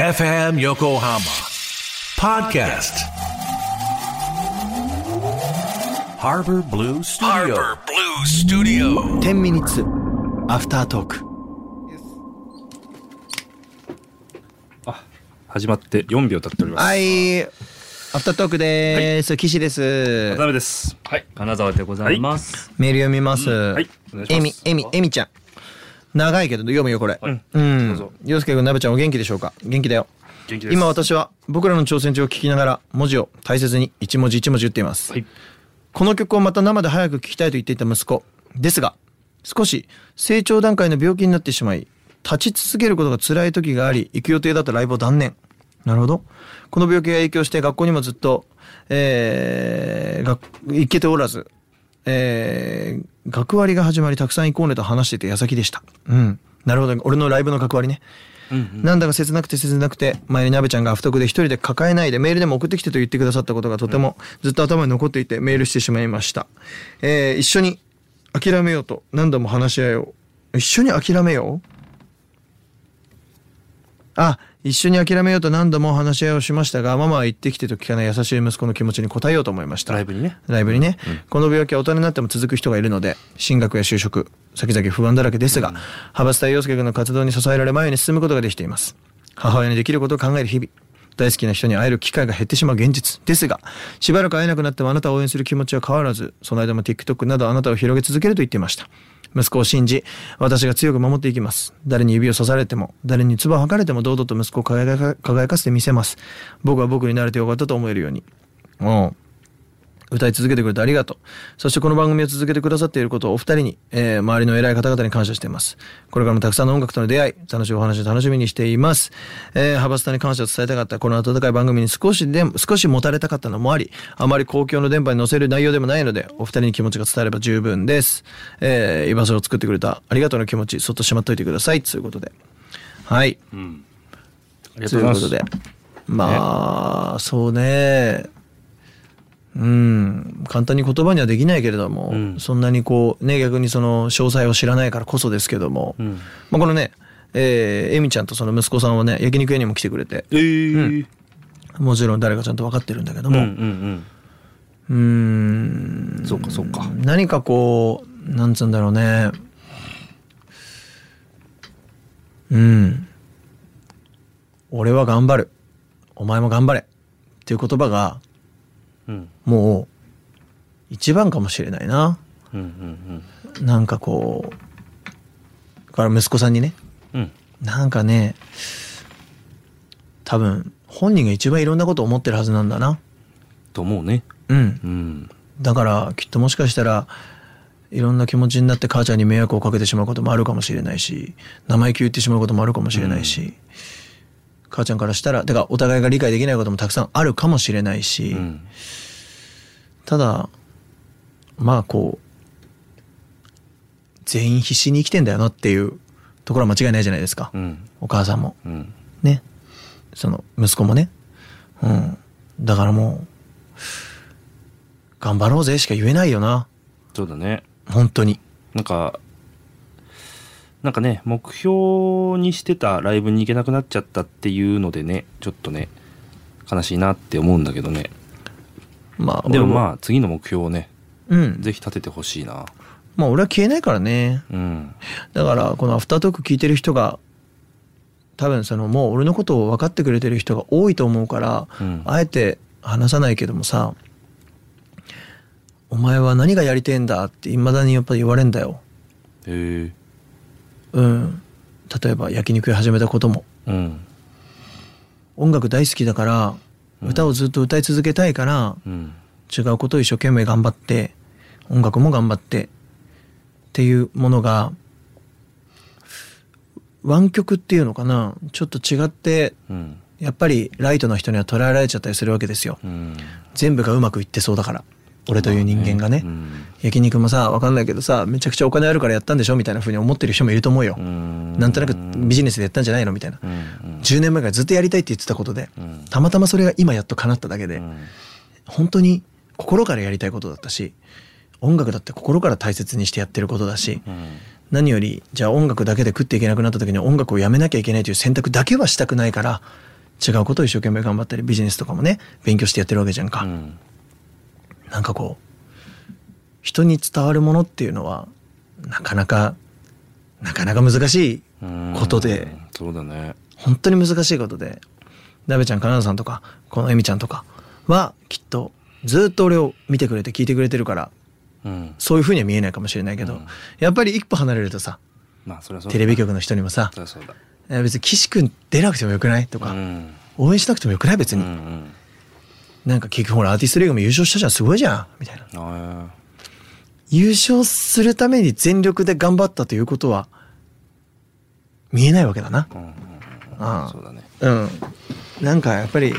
FM Yokohama Podcast Harbor Blue Studio Harbor Blue Studio. 10ミニッツアフタートーク始まって4秒経っております。はいアフタートークです、岸です渡辺です。はい。金沢でございます。メール読みます、はい。お願いします。エミエミエミちゃん長いけど読むよこれ、はい。うん。どうぞ。洋介君なべちゃんお元気でしょうか？元気だよ。元気です。今私は僕らの挑戦状を聞きながら文字を大切に一文字一文字打っています、はい。この曲をまた生で早く聴きたいと言っていた息子。ですが少し成長段階の病気になってしまい立ち続けることが辛い時があり行く予定だったライブを断念。なるほど。この病気が影響して学校にもずっと、えー、学行けておらず、えー、学割が始まりたくさん行こうねと話してて矢先でした。うん。なるほど。俺のライブの学割ね。なんだか切なくて切なくて前になべちゃんが不徳で一人で抱えないでメールでも送ってきてと言ってくださったことがとてもずっと頭に残っていてメールしてしまいました、えー一緒に諦めようと何度も話し合いを。一緒に諦めよう？あ一緒に諦めようと何度も話し合いをしましたがママは言ってきてと聞かない優しい息子の気持ちに応えようと思いました。ライブにね。ライブにね、この病気は大人になっても続く人がいるので進学や就職先々不安だらけですが、派閥対陽介君の活動に支えられ前に進むことができています。母親にできることを考える日々大好きな人に会える機会が減ってしまう現実ですがしばらく会えなくなってもあなたを応援する気持ちは変わらずその間も TikTok などあなたを広げ続けると言っていました息子を信じ私が強く守っていきます。誰に指を刺されても誰に唾を吐かれても堂々と息子を輝か輝かせてみせます。僕は僕になれてよかったと思えるように。うん歌い続けてくれてありがとう。そしてこの番組を続けてくださっていることをお二人に、えー周りの偉い方々に感謝しています。これからもたくさんの音楽との出会い、楽しいお話を楽しみにしています。えー、派閥さんに感謝を伝えたかったこの温かい番組に少しでも、少し持たれたかったのもあり、あまり公共の電波に載せる内容でもないので、お二人に気持ちが伝われば十分です。えー居場所を作ってくれたありがとうの気持ち、そっとしまっといてください。ということで。はい。ありがとうございます。ということで。まあ、そうね。うん、簡単に言葉にはできないけれども、んそんなにこう、ね、逆にその詳細を知らないからこそですけども、んまあこのね、えー、エミちゃんとその息子さんはね、焼肉屋にも来てくれて、えー。もちろん誰かちゃんと分かってるんだけどうんうも、んうーん、うん。そうかそうか。何かこう、なんつうんだろうね。うん。俺は頑張る。お前も頑張れ。っていう言葉が、うんもう、一番かもしれないな。うんうんなんかこう、だから息子さんにね、うん。うん。なんかね、多分、本人が一番いろんなことを思ってるはずなんだな。と思うね。うん。うん。だからきっともしかしたらいろんな気持ちになって母ちゃんに迷惑をかけてしまうこともあるかもしれないし生意気言ってしまうこともあるかもしれないし、母ちゃんからしたらてかお互いが理解できないこともたくさんあるかもしれないし、うん。ただまあこう全員必死に生きてんだよなっていうところは間違いないじゃないですか、うん。お母さんもうん。ねその息子もねうんだからもう頑張ろうぜしか言えないよなそうだね。本当になんか、なんかね、目標にしてたライブに行けなくなっちゃったっていうのでね、ちょっとね、悲しいなって思うんだけどね。まあでも俺まあ、次の目標をね、うんぜひ立ててほしいな。まあ俺は消えないからねうん。だからこのアフタートーク聞いてる人が多分そのもう俺のことを分かってくれてる人が多いと思うから、うんあえて話さないけどもさお前は何がやりてえんだって未だにやっぱり言われんだよへえ。うん。例えば焼肉屋始めたことも。うん。音楽大好きだから歌をずっと歌い続けたいから、うん。違うことを一生懸命頑張って音楽も頑張ってっていうものが湾曲っていうのかな。ちょっと違ってうん。やっぱりライトな人には捉えられちゃったりするわけですよ。うん。全部がうまくいってそうだから俺という人間がねうん。焼肉もさ分かんないけどさめちゃくちゃお金あるからやったんでしょみたいな風に思ってる人もいると思うよ。うん。なんとなくビジネスでやったんじゃないのみたいな。うん。10年前からずっとやりたいって言ってたことでうん。たまたまそれが今やっと叶っただけでうん。本当に心からやりたいことだったし音楽だって心から大切にしてやってることだしうん。何よりじゃあ音楽だけで食っていけなくなった時に音楽をやめなきゃいけないという選択だけはしたくないから違うことを一生懸命頑張ったりビジネスとかもね勉強してやってるわけじゃんか、うんなんかこう人に伝わるものっていうのはなかなかなかなか難しいことで。うんそうだね。本当に難しいことで。なべちゃん金田さんとかこのえみちゃんとかはきっとずっと俺を見てくれて聞いてくれてるからうん。そういうふうには見えないかもしれないけど、うん。やっぱり一歩離れるとさまあそそテレビ局の人にもさそそうだ「え別に岸君出なくてもよくない?」とか、うん。応援しなくてもよくない？別に、うんうんなんか結局ほらアーティストリーグも優勝したじゃんすごいじゃん。みたいな。あ優勝するために全力で頑張ったということは見えないわけだな。あうんうんそうだね。うん。なんかやっぱり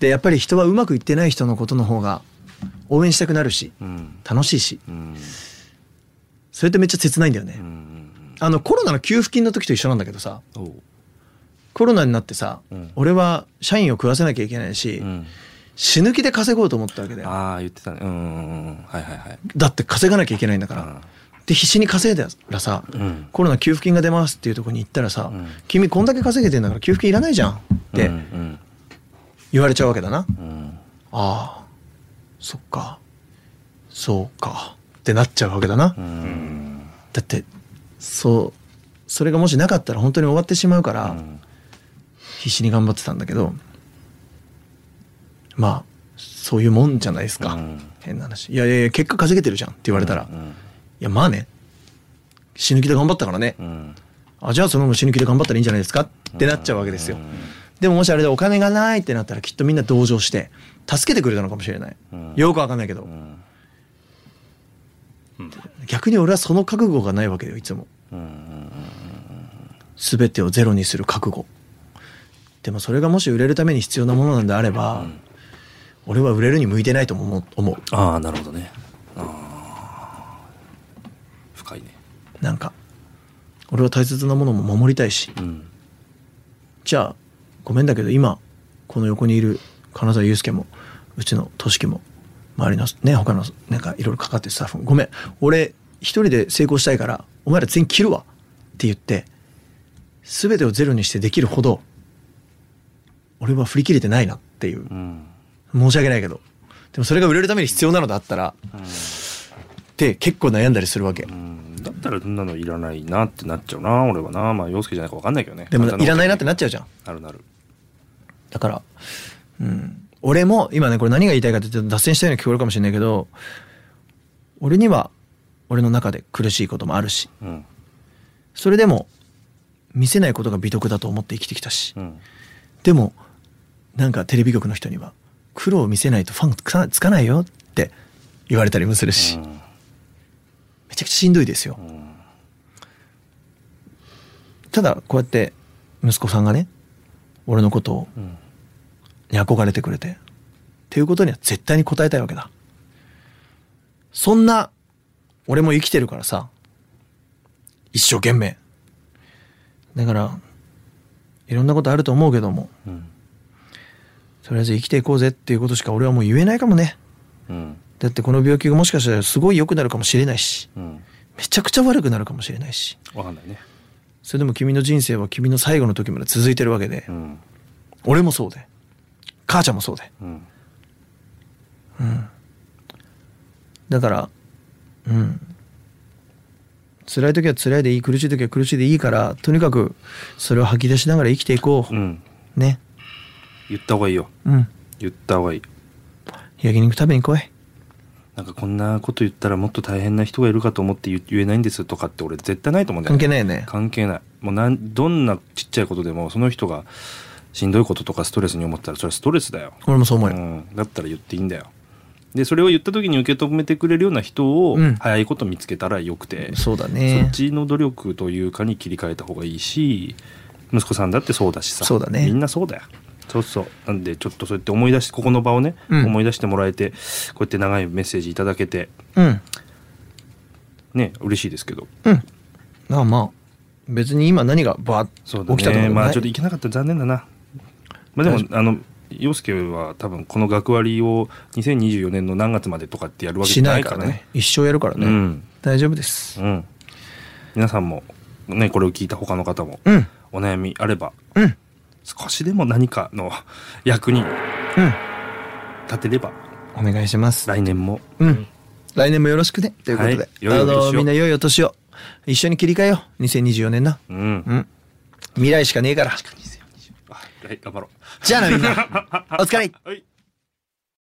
でやっぱり人はうまくいってない人のことの方が応援したくなるしうん。楽しいし。うん。それってめっちゃ切ないんだよね、うんうんあのコロナの給付金の時と一緒なんだけどさコロナになってさ、うん。俺は社員を食わせなきゃいけないし、うん。死ぬ気で稼ごうと思ったわけだよ。ああ言ってたね。うんうんうんはいはいはい。だって稼がなきゃいけないんだから、うん。で必死に稼いだらさ、うん。コロナ給付金が出ますっていうところに行ったらさ、うん。君こんだけ稼げてんだから給付金いらないじゃんって言われちゃうわけだな、うん。ああそっか。そうか。ってなっちゃうわけだな、うん。だってそうそれがもしなかったら本当に終わってしまうから、うん必死に頑張ってたんだけどまあそういうもんじゃないですか、うん。変な話。いやいやいや結果稼げてるじゃんって言われたら、いうん。やまあね。死ぬ気で頑張ったからね、うん。あじゃあそのまま死ぬ気で頑張ったらいいんじゃないですか？ってなっちゃうわけですよ、でももしあれでお金がないってなったらきっとみんな同情して助けてくれたのかもしれない、うん。よくわかんないけど、うん。逆に俺はその覚悟がないわけよいつも。うん。全てをゼロにする覚悟でもそれがもし売れるために必要なものなんであれば、俺は売れるに向いてないとも思う思う。ああなるほどね。深いね。なんか俺は大切なものも守りたいしうん。じゃあごめんだけど今この横にいる金沢祐介もうちの俊樹も周りのね他のなんかいろいろかかってるスタッフもごめん俺一人で成功したいからお前ら全員切るわって言って全てをゼロにしてできるほど俺は振り切れてないなっていう。うん。申し訳ないけど。でもそれが売れるために必要なのだったらって結構悩んだりするわけ。うん。だったらそんなのいらないなってなっちゃうな俺はな。まあ洋介じゃないか分かんないけどね。でもいらないなってなっちちゃうじゃん。なるなる。だから、うん、俺も今ねこれ何が言いたいかって言うと脱線したように聞こえるかもしれないけど俺には俺の中で苦しいこともあるし。うん。それでも見せないことが美徳だと思って生きてきたし。うん。でもなんかテレビ局の人には苦労を見せないとファンつかないよって言われたりもするし、うん。めちゃくちゃしんどいですよ。うんただこうやって息子さんがね俺のことをうん。に憧れてくれてっていうことには絶対に応えたいわけだ。そんな俺も生きてるからさ一生懸命。だからいろんなことあると思うけどもうんとりあえず生きていこうぜっていうことしか俺はもう言えないかもね。うん。だってこの病気がもしかしたらすごい良くなるかもしれないしうん。めちゃくちゃ悪くなるかもしれないし。分かんないね。それでも君の人生は君の最後の時まで続いてるわけでうん。俺もそうで母ちゃんもそうで。うん。だからうん。辛い時は辛いでいい苦しい時は苦しいでいいからとにかくそれを吐き出しながら生きていこう、うん。ね言った方がいいよ。うん。言った方がいい。焼肉食べに来い。なんかこんなこと言ったらもっと大変な人がいるかと思って言言えないんですとかって俺絶対ないと思うんだよ関係ないよね。関係ない。もうなんどんなちっちゃいことでもその人がしんどいこととかストレスに思ったらそれはストレスだよ、俺もそう思うよ、うん、だったら言っていいんだよ。でそれを言った時に受け止めてくれるような人をうん。早いこと見つけたらよくて、そうだそねっちの努力というかに切り替えた方がいいし息子さんだってそうだしさ。そうだね。みんなそうだよそうそう。なんでちょっとそうやって思い出してここの場をね、うん。思い出してもらえてこうやって長いメッセージいただけてうん。ね嬉しいですけど。うん。まあまあ別に今何がバそうだー起きたとかねまあちょっと行けなかったら残念だな。まあでもあの陽介は多分この学割を2024年の何月までとかってやるわけじしゃないいかららね。一生やるからね、うん。大丈夫です。うん。皆さんもねこれを聞いた他の方もうん。お悩みあればうん少しでも何かの役にうん。立てればお願いします。来年も。うん。来年もよろしくね。ということで、はい。あのみんな良いお年を。一緒に切り替えよう。2024年なうん。うん。未来しかねえから。はい頑張ろう。じゃあなみんな。お疲れ。はい